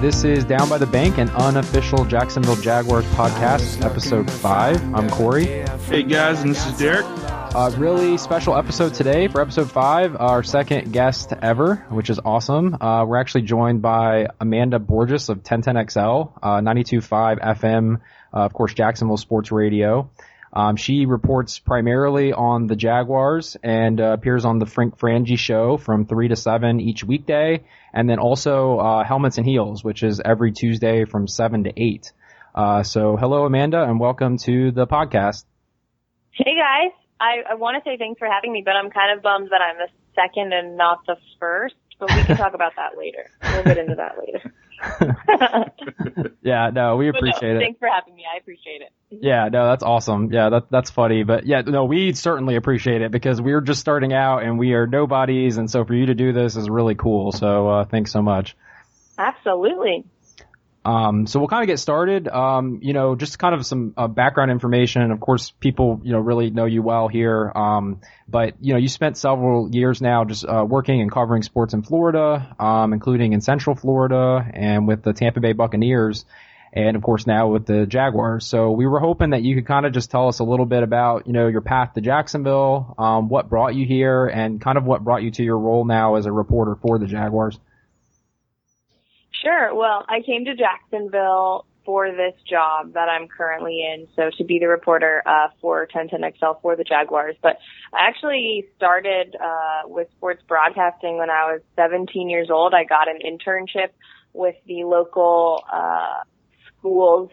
All right, this is Down by the Bank, an unofficial Jacksonville Jaguars podcast, episode five. I'm Corey. Hey guys, and this is Derek. Uh, really special episode today for episode five, our second guest ever, which is awesome. Uh, we're actually joined by Amanda Borges of 1010XL, uh, 92.5 FM, uh, of course, Jacksonville Sports Radio. Um, she reports primarily on the Jaguars and uh, appears on the Frank Frangie show from 3 to 7 each weekday, and then also uh, Helmets and Heels, which is every Tuesday from 7 to 8. Uh, so hello, Amanda, and welcome to the podcast. Hey, guys. I, I want to say thanks for having me, but I'm kind of bummed that I'm the second and not the first, but we can talk about that later. We'll get into that later. yeah, no, we appreciate no, it. Thanks for having me. I appreciate it. Yeah, no, that's awesome. Yeah, that that's funny. But yeah, no, we certainly appreciate it because we're just starting out and we are nobodies, and so for you to do this is really cool. So uh, thanks so much. Absolutely. Um, so we'll kind of get started. Um, you know, just kind of some uh, background information. Of course, people you know really know you well here. Um, but you know, you spent several years now just uh, working and covering sports in Florida, um, including in Central Florida and with the Tampa Bay Buccaneers, and of course now with the Jaguars. So we were hoping that you could kind of just tell us a little bit about you know your path to Jacksonville, um, what brought you here, and kind of what brought you to your role now as a reporter for the Jaguars. Sure. Well, I came to Jacksonville for this job that I'm currently in, so to be the reporter uh, for 1010XL for the Jaguars. But I actually started uh, with sports broadcasting when I was 17 years old. I got an internship with the local uh, schools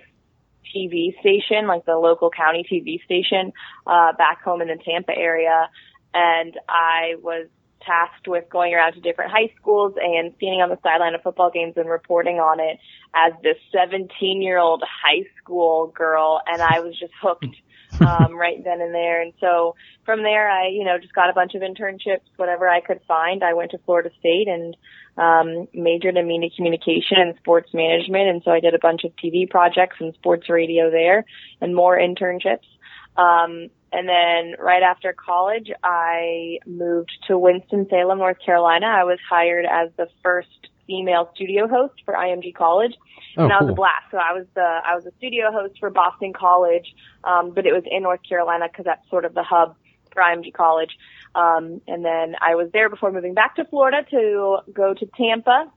TV station, like the local county TV station, uh, back home in the Tampa area. And I was tasked with going around to different high schools and standing on the sideline of football games and reporting on it as this 17 year old high school girl. And I was just hooked, um, right then and there. And so from there, I, you know, just got a bunch of internships, whatever I could find. I went to Florida State and, um, majored in media communication and sports management. And so I did a bunch of TV projects and sports radio there and more internships. Um, and then right after college, I moved to Winston-Salem, North Carolina. I was hired as the first female studio host for IMG College. Oh, and that was a blast. So I was the, I was a studio host for Boston College, um, but it was in North Carolina because that's sort of the hub for IMG College. Um, and then I was there before moving back to Florida to go to Tampa,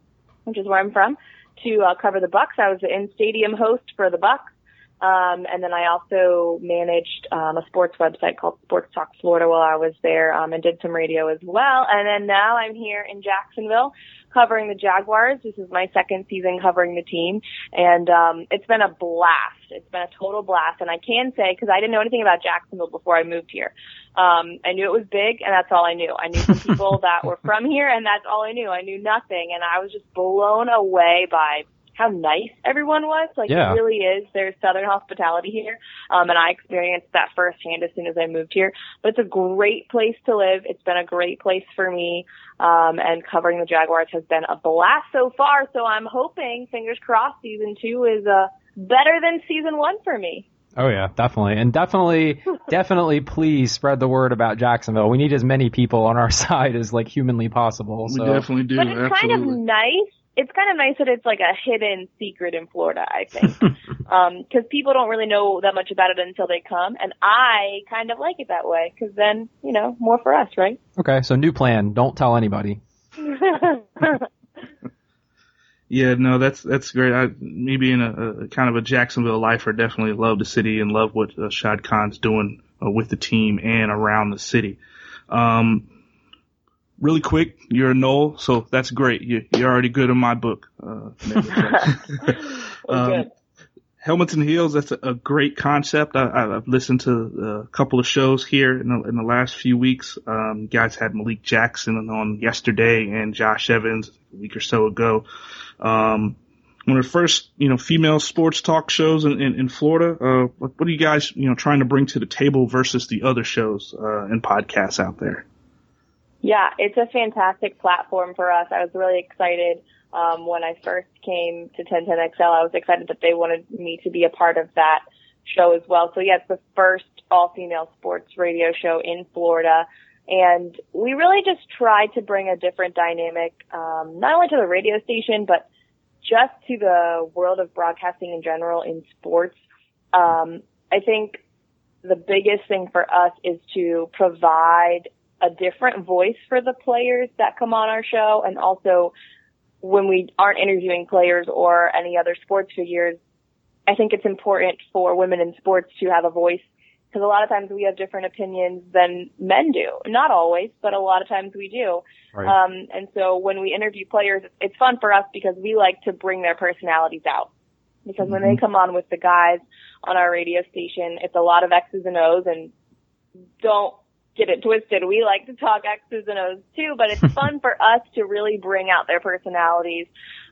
which is where I'm from, to uh, cover the Bucks. I was the in-stadium host for the Bucks. Um, and then I also managed um, a sports website called Sports Talk Florida while I was there um, and did some radio as well. And then now I'm here in Jacksonville covering the Jaguars. This is my second season covering the team, and um, it's been a blast. It's been a total blast. And I can say, because I didn't know anything about Jacksonville before I moved here, um, I knew it was big, and that's all I knew. I knew some people that were from here, and that's all I knew. I knew nothing, and I was just blown away by how nice everyone was. Like Yeah. it really is. There's southern hospitality here. Um and I experienced that firsthand as soon as I moved here. But it's a great place to live. It's been a great place for me. Um and covering the Jaguars has been a blast so far. So I'm hoping, fingers crossed, season two is uh better than season one for me. Oh yeah, definitely, and definitely, definitely, please spread the word about Jacksonville. We need as many people on our side as like humanly possible. We definitely do. But it's kind of nice. It's kind of nice that it's like a hidden secret in Florida, I think. Um, cause people don't really know that much about it until they come. And I kind of like it that way. Cause then, you know, more for us, right? okay, so new plan. Don't tell anybody. Yeah, no, that's that's great. I, me being a, a kind of a Jacksonville lifer, definitely love the city and love what uh, Shad Khan's doing uh, with the team and around the city. Um, really quick, you're a Nole, so that's great. You, you're already good in my book. Uh, um. Helmets and Heels, that's a, a great concept. I, I've listened to a couple of shows here in the, in the last few weeks. Um, you guys had Malik Jackson on yesterday and Josh Evans a week or so ago. Um, one of the first, you know, female sports talk shows in, in, in Florida. Uh, what, what are you guys, you know, trying to bring to the table versus the other shows, uh, and podcasts out there? Yeah, it's a fantastic platform for us. I was really excited um, when I first came to 1010XL. I was excited that they wanted me to be a part of that show as well. So yeah, it's the first all-female sports radio show in Florida. And we really just tried to bring a different dynamic, um, not only to the radio station, but just to the world of broadcasting in general in sports, um, I think the biggest thing for us is to provide a different voice for the players that come on our show and also when we aren't interviewing players or any other sports figures, I think it's important for women in sports to have a voice because a lot of times we have different opinions than men do. Not always, but a lot of times we do. Right. Um, and so when we interview players, it's fun for us because we like to bring their personalities out. Because mm-hmm. when they mm-hmm. come on with the guys on our radio station, it's a lot of X's and O's and don't get it twisted. We like to talk X's and O's too, but it's fun for us to really bring out their personalities.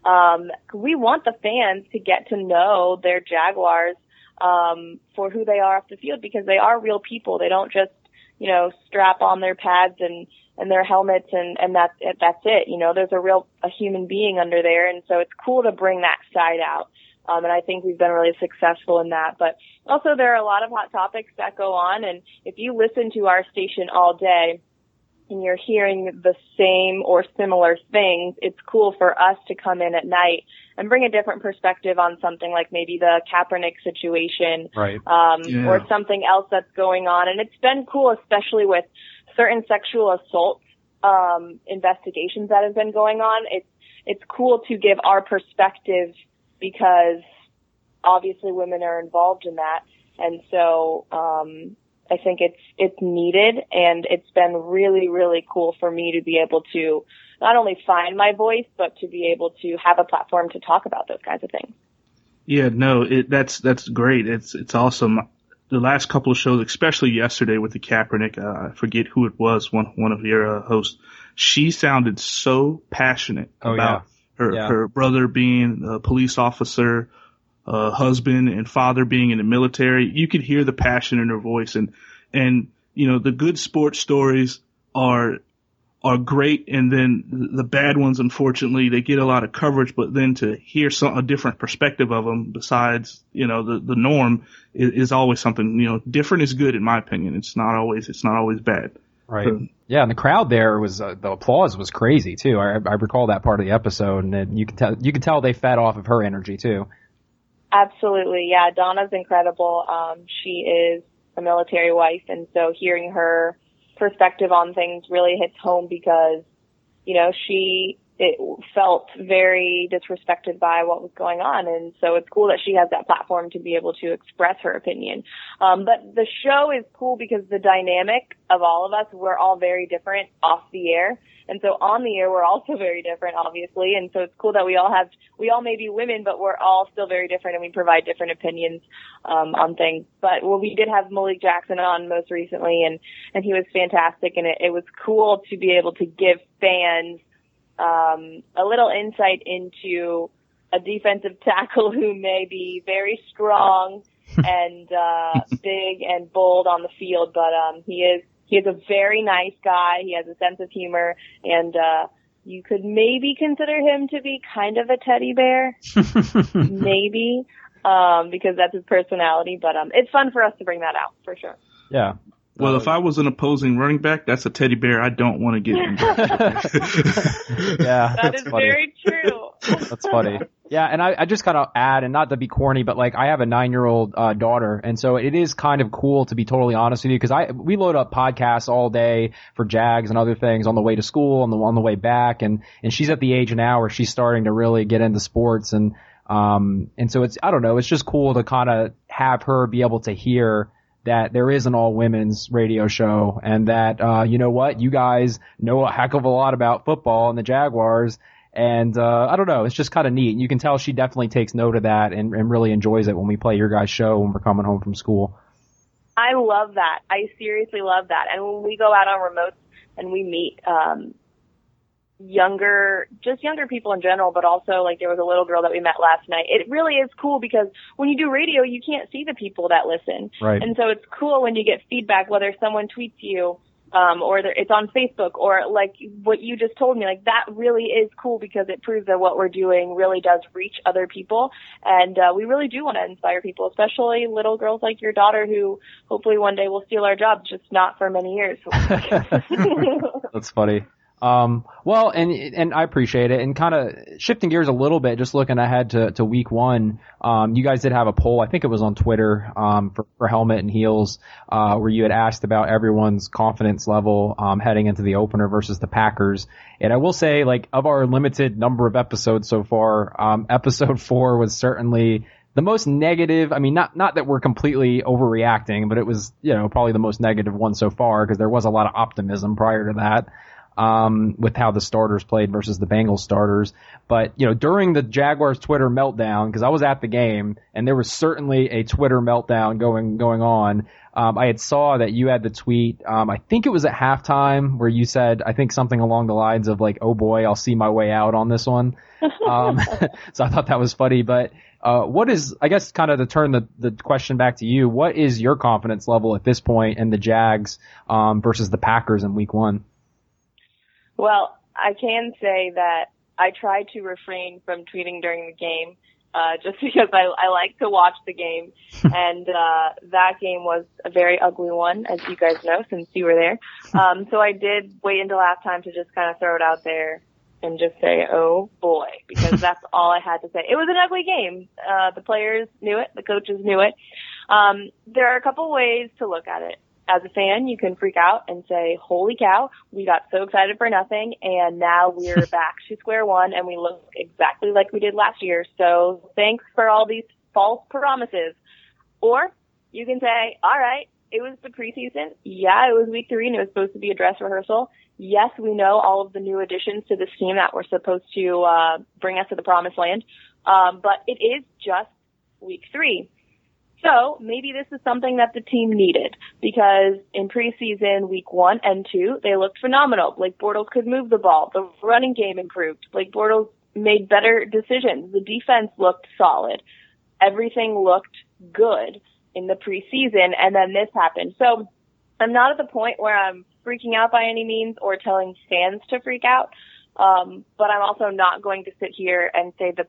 Um, we want the fans to get to know their Jaguars um, for who they are off the field because they are real people. They don't just, you know, strap on their pads and, and their helmets and, and that's, that's it. You know, there's a real, a human being under there. And so it's cool to bring that side out. Um, and I think we've been really successful in that. But also there are a lot of hot topics that go on. And if you listen to our station all day, and you're hearing the same or similar things, it's cool for us to come in at night and bring a different perspective on something like maybe the Kaepernick situation, right. um, yeah. or something else that's going on. And it's been cool, especially with certain sexual assault um, investigations that have been going on. It's it's cool to give our perspective because obviously women are involved in that, and so um, I think it's it's needed, and it's been really really cool for me to be able to not only find my voice, but to be able to have a platform to talk about those kinds of things. Yeah, no, it, that's that's great. It's it's awesome. The last couple of shows, especially yesterday with the Kaepernick, uh, I forget who it was, one one of your uh, hosts. She sounded so passionate oh, about yeah. Her yeah. her brother being a police officer, uh, husband and father being in the military. You could hear the passion in her voice, and and you know the good sports stories are are great, and then the bad ones, unfortunately, they get a lot of coverage. But then to hear some a different perspective of them, besides you know the the norm, is, is always something. You know, different is good in my opinion. It's not always it's not always bad. Right. Yeah, and the crowd there was uh, the applause was crazy too. I, I recall that part of the episode, and you can tell you can tell they fed off of her energy too. Absolutely, yeah. Donna's incredible. Um, she is a military wife, and so hearing her perspective on things really hits home because, you know, she it felt very disrespected by what was going on. And so it's cool that she has that platform to be able to express her opinion. Um, but the show is cool because the dynamic of all of us, we're all very different off the air. And so on the air, we're also very different, obviously. And so it's cool that we all have, we all may be women, but we're all still very different and we provide different opinions, um, on things. But well, we did have Malik Jackson on most recently and, and he was fantastic. And it, it was cool to be able to give fans, um, a little insight into a defensive tackle who may be very strong and, uh, big and bold on the field, but, um, he is, he is a very nice guy. He has a sense of humor and, uh, you could maybe consider him to be kind of a teddy bear. maybe. Um, because that's his personality, but, um, it's fun for us to bring that out for sure. Yeah. Well, if I was an opposing running back, that's a teddy bear I don't want to get. yeah, that is funny. very true. that's funny. Yeah, and I, I just gotta add, and not to be corny, but like I have a nine-year-old uh, daughter, and so it is kind of cool to be totally honest with you because I we load up podcasts all day for Jags and other things on the way to school and the on the way back, and and she's at the age now where she's starting to really get into sports, and um and so it's I don't know, it's just cool to kind of have her be able to hear that there is an all women's radio show and that, uh, you know what, you guys know a heck of a lot about football and the Jaguars. And, uh, I don't know, it's just kind of neat. You can tell she definitely takes note of that and, and really enjoys it when we play your guys' show when we're coming home from school. I love that. I seriously love that. And when we go out on remotes and we meet, um, younger, just younger people in general, but also like there was a little girl that we met last night. It really is cool because when you do radio, you can't see the people that listen. Right. And so it's cool when you get feedback, whether someone tweets you, um, or it's on Facebook or like what you just told me, like that really is cool because it proves that what we're doing really does reach other people. And, uh, we really do want to inspire people, especially little girls like your daughter who hopefully one day will steal our jobs, just not for many years. That's funny. Um, well, and and I appreciate it. And kind of shifting gears a little bit, just looking ahead to, to week one. Um, you guys did have a poll. I think it was on Twitter um, for, for helmet and heels, uh, where you had asked about everyone's confidence level um, heading into the opener versus the Packers. And I will say, like, of our limited number of episodes so far, um, episode four was certainly the most negative. I mean, not not that we're completely overreacting, but it was you know probably the most negative one so far because there was a lot of optimism prior to that um, with how the starters played versus the Bengals starters. But you know, during the Jaguars Twitter meltdown, because I was at the game and there was certainly a Twitter meltdown going going on. Um, I had saw that you had the tweet. Um, I think it was at halftime where you said, I think something along the lines of like, "Oh boy, I'll see my way out on this one." Um, so I thought that was funny. But uh, what is, I guess, kind of to turn the the question back to you, what is your confidence level at this point in the Jags um, versus the Packers in Week One? Well, I can say that I try to refrain from tweeting during the game, uh, just because I, I like to watch the game. and, uh, that game was a very ugly one, as you guys know, since you were there. Um, so I did wait until halftime to just kind of throw it out there and just say, oh boy, because that's all I had to say. It was an ugly game. Uh, the players knew it. The coaches knew it. Um, there are a couple ways to look at it as a fan, you can freak out and say, holy cow, we got so excited for nothing and now we're back to square one and we look exactly like we did last year. So thanks for all these false promises. Or you can say, all right, it was the preseason. Yeah, it was week three and it was supposed to be a dress rehearsal. Yes, we know all of the new additions to this team that were supposed to, uh, bring us to the promised land. Um, but it is just week three. So maybe this is something that the team needed because in preseason week one and two, they looked phenomenal. Blake Bortles could move the ball. The running game improved. Blake Bortles made better decisions. The defense looked solid. Everything looked good in the preseason and then this happened. So I'm not at the point where I'm freaking out by any means or telling fans to freak out. Um, but I'm also not going to sit here and say that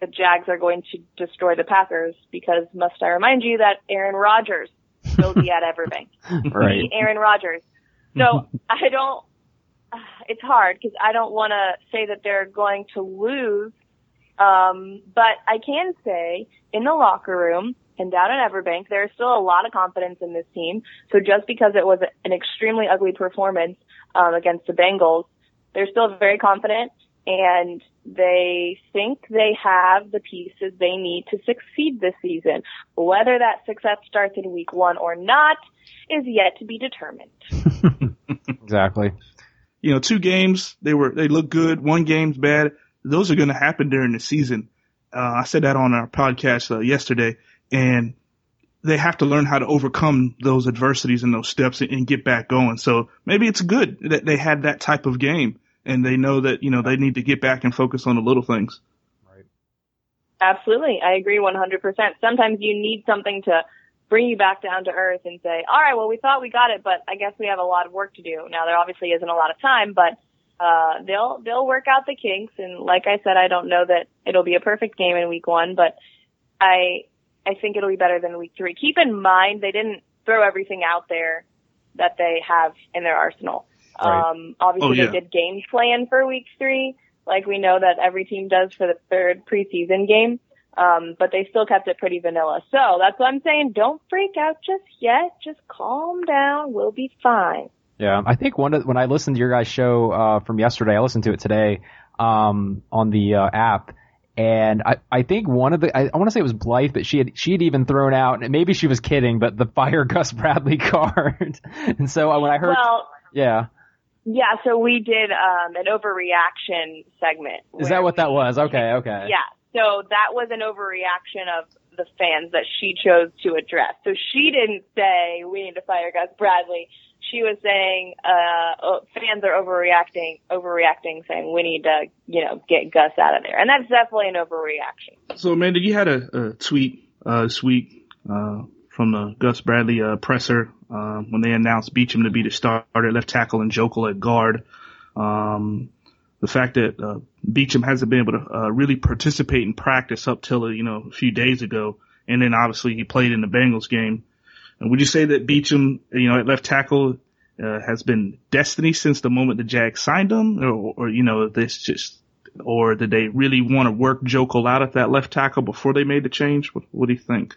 the Jags are going to destroy the Packers because must I remind you that Aaron Rodgers will be at Everbank. right. Aaron Rodgers. So I don't, it's hard because I don't want to say that they're going to lose. Um, but I can say in the locker room and down at Everbank, there's still a lot of confidence in this team. So just because it was an extremely ugly performance, um, against the Bengals, they're still very confident and they think they have the pieces they need to succeed this season. Whether that success starts in week one or not is yet to be determined. exactly. You know, two games, they were, they look good. One game's bad. Those are going to happen during the season. Uh, I said that on our podcast uh, yesterday and they have to learn how to overcome those adversities and those steps and, and get back going. So maybe it's good that they had that type of game and they know that, you know, they need to get back and focus on the little things. Right. Absolutely. I agree 100%. Sometimes you need something to bring you back down to earth and say, all right, well, we thought we got it, but I guess we have a lot of work to do. Now, there obviously isn't a lot of time, but, uh, they'll, they'll work out the kinks. And like I said, I don't know that it'll be a perfect game in week one, but I, I think it'll be better than week three. Keep in mind, they didn't throw everything out there that they have in their arsenal. Right. Um, obviously oh, yeah. they did game plan for week three, like we know that every team does for the third preseason game. Um, but they still kept it pretty vanilla. So that's what I'm saying. Don't freak out just yet. Just calm down. We'll be fine. Yeah, I think one of, when I listened to your guys' show uh, from yesterday, I listened to it today um, on the uh, app, and I, I think one of the I, I want to say it was Blythe, but she had she had even thrown out, and maybe she was kidding, but the fire Gus Bradley card. and so when I heard, well, yeah, yeah, so we did um an overreaction segment. Is that what that was? Okay, okay. Yeah. So that was an overreaction of the fans that she chose to address. So she didn't say we need to fire Gus Bradley. She was saying uh oh, fans are overreacting, overreacting, saying we need to, you know, get Gus out of there, and that's definitely an overreaction. So Amanda, you had a, a tweet uh, this week uh, from the Gus Bradley uh, presser um, when they announced Beachum to be the starter left tackle and Joeckel at guard. Um, the fact that uh, Beachum hasn't been able to uh, really participate in practice up till you know a few days ago, and then obviously he played in the Bengals game. And would you say that Beachum, you know, at left tackle, uh, has been destiny since the moment the Jags signed him, or, or you know, this just, or did they really want to work Joeckel out at that left tackle before they made the change? What, what do you think?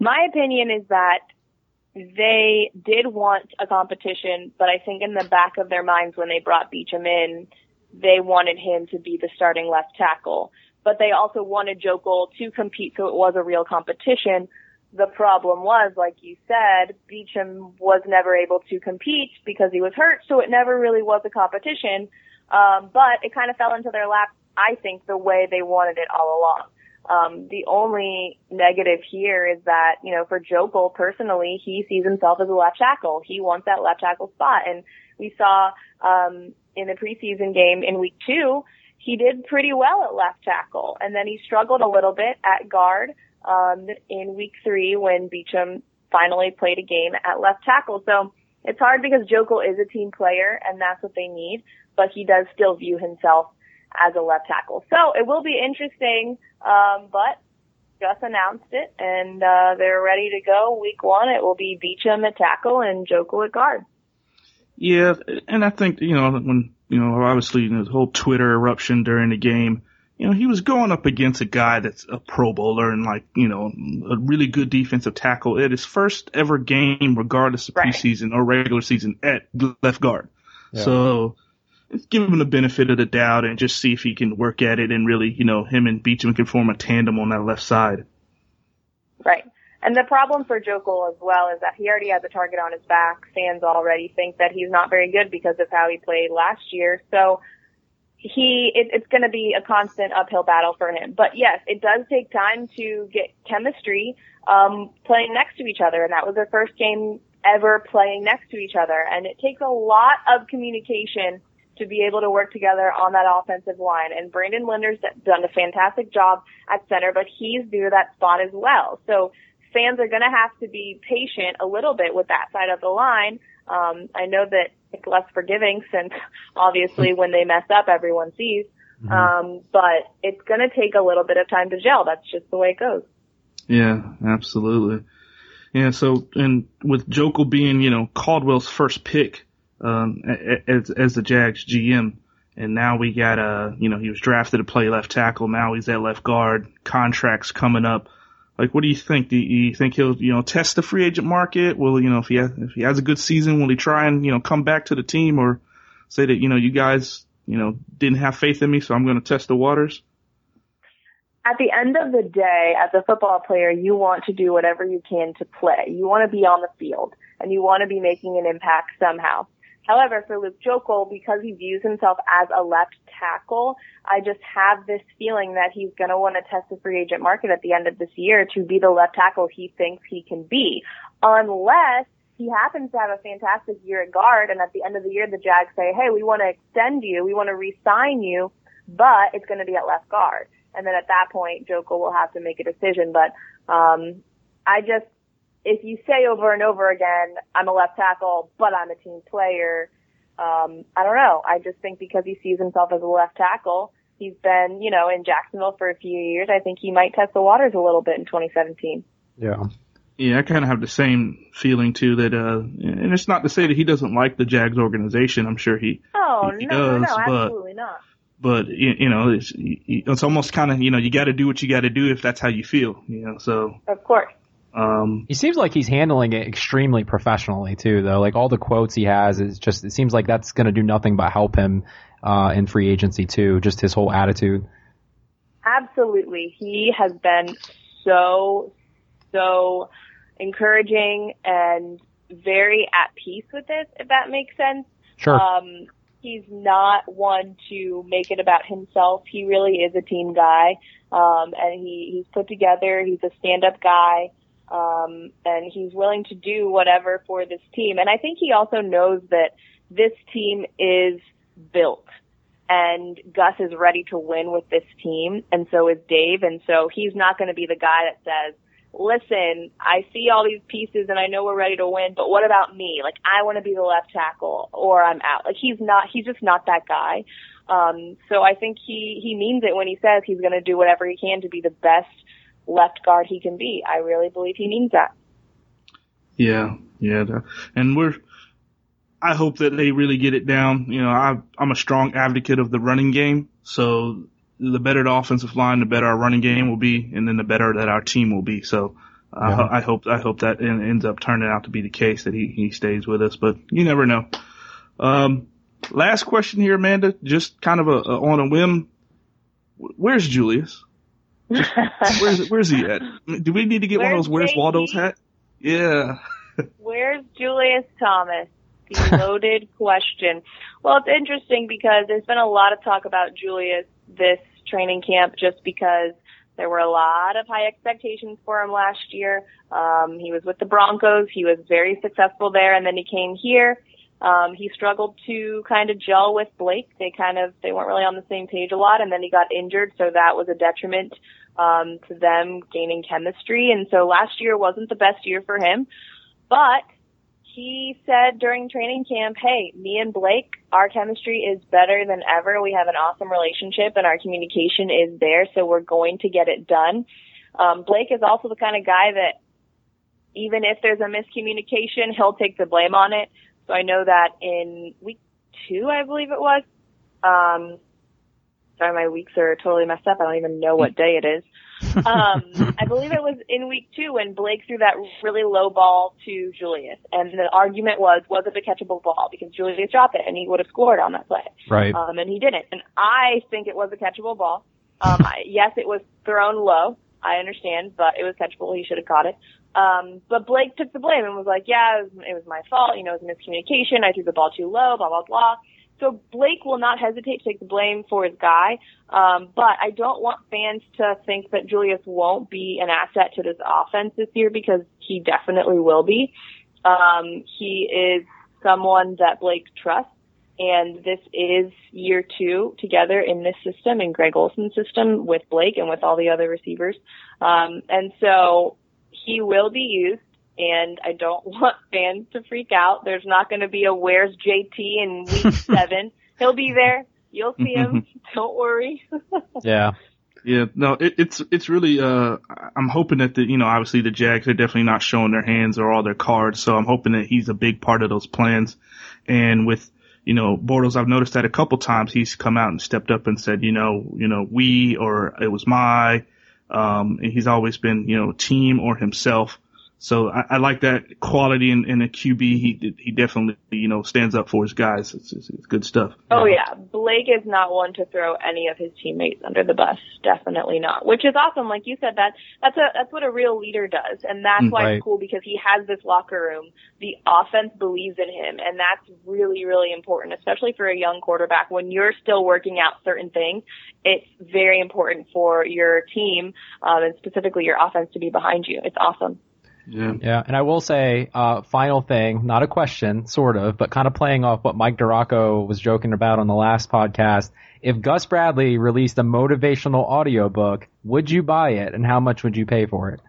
My opinion is that they did want a competition, but I think in the back of their minds when they brought Beachum in, they wanted him to be the starting left tackle. But they also wanted Joeckel to compete so it was a real competition. The problem was, like you said, Beachum was never able to compete because he was hurt, so it never really was a competition. Um, but it kind of fell into their lap, I think, the way they wanted it all along. Um, the only negative here is that, you know, for Joeckel personally, he sees himself as a left tackle. He wants that left tackle spot. And we saw, um, in the preseason game in week two, he did pretty well at left tackle. And then he struggled a little bit at guard, um, in week three when Beachum finally played a game at left tackle. So it's hard because Joeckel is a team player and that's what they need, but he does still view himself as a left tackle. So it will be interesting, um, but just announced it and uh, they're ready to go. Week one, it will be Beachum at tackle and Joeckel at guard. Yeah, and I think you know when you know obviously you know, the whole Twitter eruption during the game, you know he was going up against a guy that's a Pro Bowler and like you know a really good defensive tackle at his first ever game, regardless of right. preseason or regular season, at left guard. Yeah. So give him the benefit of the doubt and just see if he can work at it and really, you know, him and Beachum can form a tandem on that left side. Right. And the problem for Joeckel as well is that he already has a target on his back. Fans already think that he's not very good because of how he played last year. So he, it, it's going to be a constant uphill battle for him. But yes, it does take time to get chemistry um, playing next to each other, and that was their first game ever playing next to each other. And it takes a lot of communication to be able to work together on that offensive line. And Brandon Linder's done a fantastic job at center, but he's due to that spot as well. So fans are going to have to be patient a little bit with that side of the line. Um, I know that it's less forgiving since obviously when they mess up, everyone sees. Mm-hmm. Um, but it's going to take a little bit of time to gel. That's just the way it goes. Yeah, absolutely. Yeah, so, and with Joeckel being, you know, Caldwell's first pick, um, as, as the Jags GM. And now we got, uh, you know, he was drafted to play left tackle. Now he's at left guard. Contracts coming up. Like, what do you think? Do you think he'll, you know, test the free agent market? Will, you know, if he has, if he has a good season, will he try and, you know, come back to the team or say that, you know, you guys, you know, didn't have faith in me, so I'm going to test the waters? At the end of the day, as a football player, you want to do whatever you can to play. You want to be on the field and you want to be making an impact somehow. However, for Luke Joeckel, because he views himself as a left tackle, I just have this feeling that he's going to want to test the free agent market at the end of this year to be the left tackle he thinks he can be. Unless he happens to have a fantastic year at guard and at the end of the year the Jags say, hey, we want to extend you, we want to re-sign you, but it's going to be at left guard. And then at that point, Joeckel will have to make a decision. But um, I just if you say over and over again, I'm a left tackle, but I'm a team player, um, I don't know. I just think because he sees himself as a left tackle, he's been, you know, in Jacksonville for a few years. I think he might test the waters a little bit in 2017. Yeah. Yeah, I kind of have the same feeling too that, uh, and it's not to say that he doesn't like the Jags organization. I'm sure he, oh, he, no, does, no, but, absolutely not. But, you, know, it's, it's almost kind of, you know, you got to do what you got to do if that's how you feel, you know, so. Of course. Um, he seems like he's handling it extremely professionally too, though. Like all the quotes he has is just, it seems like that's going to do nothing but help him, uh, in free agency too. Just his whole attitude. Absolutely. He has been so, so encouraging and very at peace with this, if that makes sense. Sure. Um, he's not one to make it about himself. He really is a team guy. Um, and he, he's put together, he's a stand-up guy um, and he's willing to do whatever for this team. And I think he also knows that this team is built and Gus is ready to win with this team and so is Dave. And so he's not going to be the guy that says, listen, I see all these pieces and I know we're ready to win, but what about me? Like I want to be the left tackle or I'm out. Like he's not, he's just not that guy. Um, so I think he, he means it when he says he's going to do whatever he can to be the best left guard he can be. I really believe he means that. Yeah, yeah, and we're I hope that they really get it down. You know, I, I'm a strong advocate of the running game. So the better the offensive line, the better our running game will be, and then the better that our team will be. So uh, yeah. I, I hope I hope that ends up turning out to be the case that he he stays with us. But you never know. Um, last question here, Amanda. Just kind of a, a on a whim. Where's Julius? Where's where's he at? Do we need to get where's one of those Where's Waldo's hat? Yeah. where's Julius Thomas? The loaded question. Well, it's interesting because there's been a lot of talk about Julius this training camp just because there were a lot of high expectations for him last year. Um, he was with the Broncos. He was very successful there, and then he came here. Um, he struggled to kind of gel with Blake. They kind of they weren't really on the same page a lot, and then he got injured, so that was a detriment um, to them gaining chemistry. And so last year wasn't the best year for him, but he said during training camp, hey, me and Blake, our chemistry is better than ever. We have an awesome relationship and our communication is there, so we're going to get it done. Um, Blake is also the kind of guy that even if there's a miscommunication, he'll take the blame on it. So I know that in week two, I believe it was, um, sorry, my weeks are totally messed up. I don't even know what day it is um, I believe it was in week two when Blake threw that really low ball to Julius, and the argument was, was it a catchable ball? Because Julius dropped it, and he would have scored on that play. Right. Um, and he didn't. And I think it was a catchable ball. Um, I, yes, it was thrown low. I understand, but it was catchable. He should have caught it. Um, but Blake took the blame and was like, yeah, it was, it was my fault. You know, it was miscommunication. I threw the ball too low, blah, blah, blah. So Blake will not hesitate to take the blame for his guy. Um, but I don't want fans to think that Julius won't be an asset to this offense this year because he definitely will be. Um, he is someone that Blake trusts. And this is year two together in this system, in Greg Olson's system with Blake and with all the other receivers. Um, and so he will be used and I don't want fans to freak out. There's not going to be a where's JT in week seven. He'll be there. You'll see him. don't worry. yeah. Yeah, no, it, it's it's really. Uh, I'm hoping that the you know obviously the Jags are definitely not showing their hands or all their cards, so I'm hoping that he's a big part of those plans. And with you know Bortles, I've noticed that a couple times he's come out and stepped up and said, you know, you know, we or it was my. Um, and he's always been you know team or himself. So I, I like that quality in, in a QB. He he definitely you know stands up for his guys. It's, it's, it's good stuff. Oh yeah, Blake is not one to throw any of his teammates under the bus. Definitely not. Which is awesome. Like you said, that that's a that's what a real leader does, and that's mm, why right. it's cool because he has this locker room. The offense believes in him, and that's really really important, especially for a young quarterback. When you're still working out certain things, it's very important for your team um, and specifically your offense to be behind you. It's awesome. Yeah. Yeah. And I will say, uh, final thing, not a question, sort of, but kind of playing off what Mike Duraco was joking about on the last podcast. If Gus Bradley released a motivational audiobook, would you buy it and how much would you pay for it?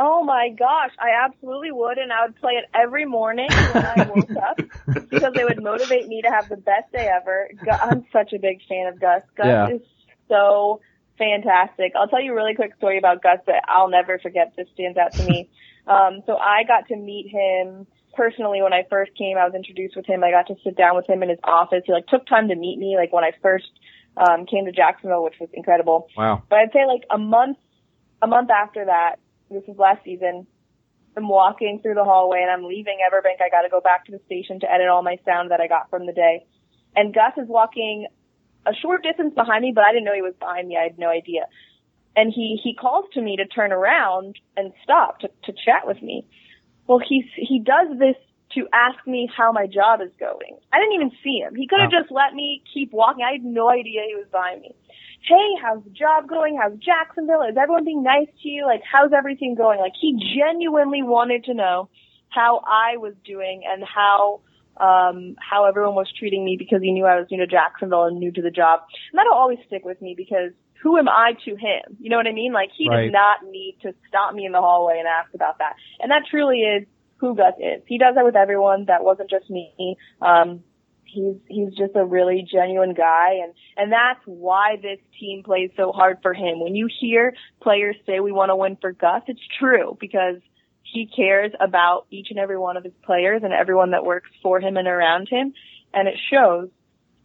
Oh my gosh, I absolutely would, and I would play it every morning when I woke up because it would motivate me to have the best day ever. I'm such a big fan of Gus. Gus yeah. is so fantastic. I'll tell you a really quick story about Gus that I'll never forget. This stands out to me. Um, so I got to meet him personally when I first came. I was introduced with him. I got to sit down with him in his office. He like took time to meet me, like when I first um, came to Jacksonville, which was incredible. Wow. But I'd say like a month, a month after that, this was last season. I'm walking through the hallway and I'm leaving Everbank. I got to go back to the station to edit all my sound that I got from the day. And Gus is walking a short distance behind me, but I didn't know he was behind me. I had no idea and he he calls to me to turn around and stop to to chat with me. Well, he's he does this to ask me how my job is going. I didn't even see him. He could have wow. just let me keep walking. I had no idea he was behind me. Hey, how's the job going? How's Jacksonville? Is everyone being nice to you? Like, how's everything going? Like, he genuinely wanted to know how I was doing and how um how everyone was treating me because he knew I was new to Jacksonville and new to the job. And that'll always stick with me because who am I to him? You know what I mean? Like he right. did not need to stop me in the hallway and ask about that. And that truly is who Gus is. He does that with everyone. That wasn't just me. Um, he's he's just a really genuine guy and and that's why this team plays so hard for him when you hear players say we want to win for gus it's true because he cares about each and every one of his players and everyone that works for him and around him, and it shows.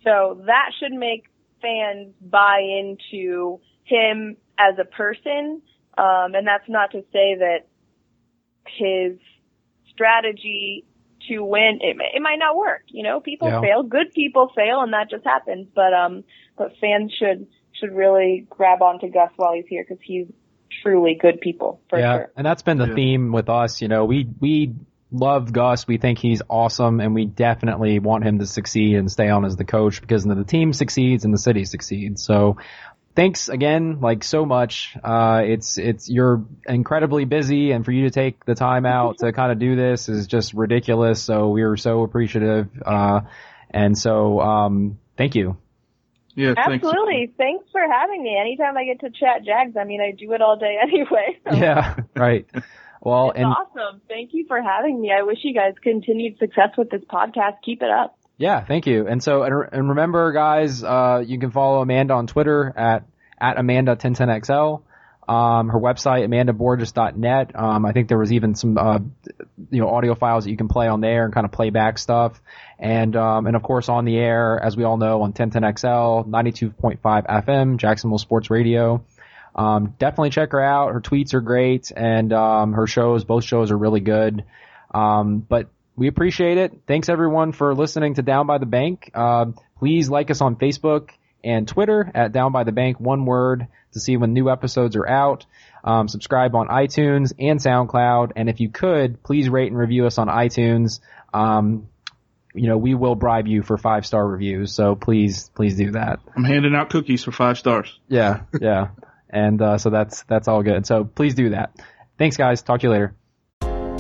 So that should make fans buy into him as a person. Um, and that's not to say that his strategy to win, it, it might not work. You know, people Yeah. fail, good people fail, and that just happens. But, um, but fans should, should really grab onto Gus while he's here because he's truly good people for yeah, sure. and that's been the Yeah. theme with us. You know, we we love Gus. We think he's awesome, and we definitely want him to succeed and stay on as the coach because then the team succeeds and the city succeeds. So. Thanks again, like so much. Uh, it's, it's, you're incredibly busy and for you to take the time out to kind of do this is just ridiculous. So we're so appreciative. Uh, and so, um, thank you. Yeah. Absolutely. Thanks for having me. Anytime I get to chat Jags, I mean, I do it all day anyway. So Yeah, right. Well, it's and awesome. Thank you for having me. I wish you guys continued success with this podcast. Keep it up. Yeah, thank you. And so, and, and remember, guys, uh, you can follow Amanda on Twitter at at Amanda1010XL. Um, her website amandaborges.net. Um, I think there was even some uh, you know audio files that you can play on there and kind of play back stuff. And um, and of course on the air, as we all know, on 1010XL, 92.5 FM, Jacksonville Sports Radio. Um, definitely check her out. Her tweets are great, and um, her shows, both shows are really good. Um, but we appreciate it. Thanks everyone for listening to Down by the Bank. Um, please like us on Facebook and Twitter at Down by the Bank, one word, to see when new episodes are out. Um, subscribe on iTunes and SoundCloud, and if you could, please rate and review us on iTunes. Um, you know, we will bribe you for five star reviews, so please, please do that. I'm handing out cookies for five stars. Yeah, yeah. And uh, so that's that's all good. So please do that. Thanks, guys. Talk to you later.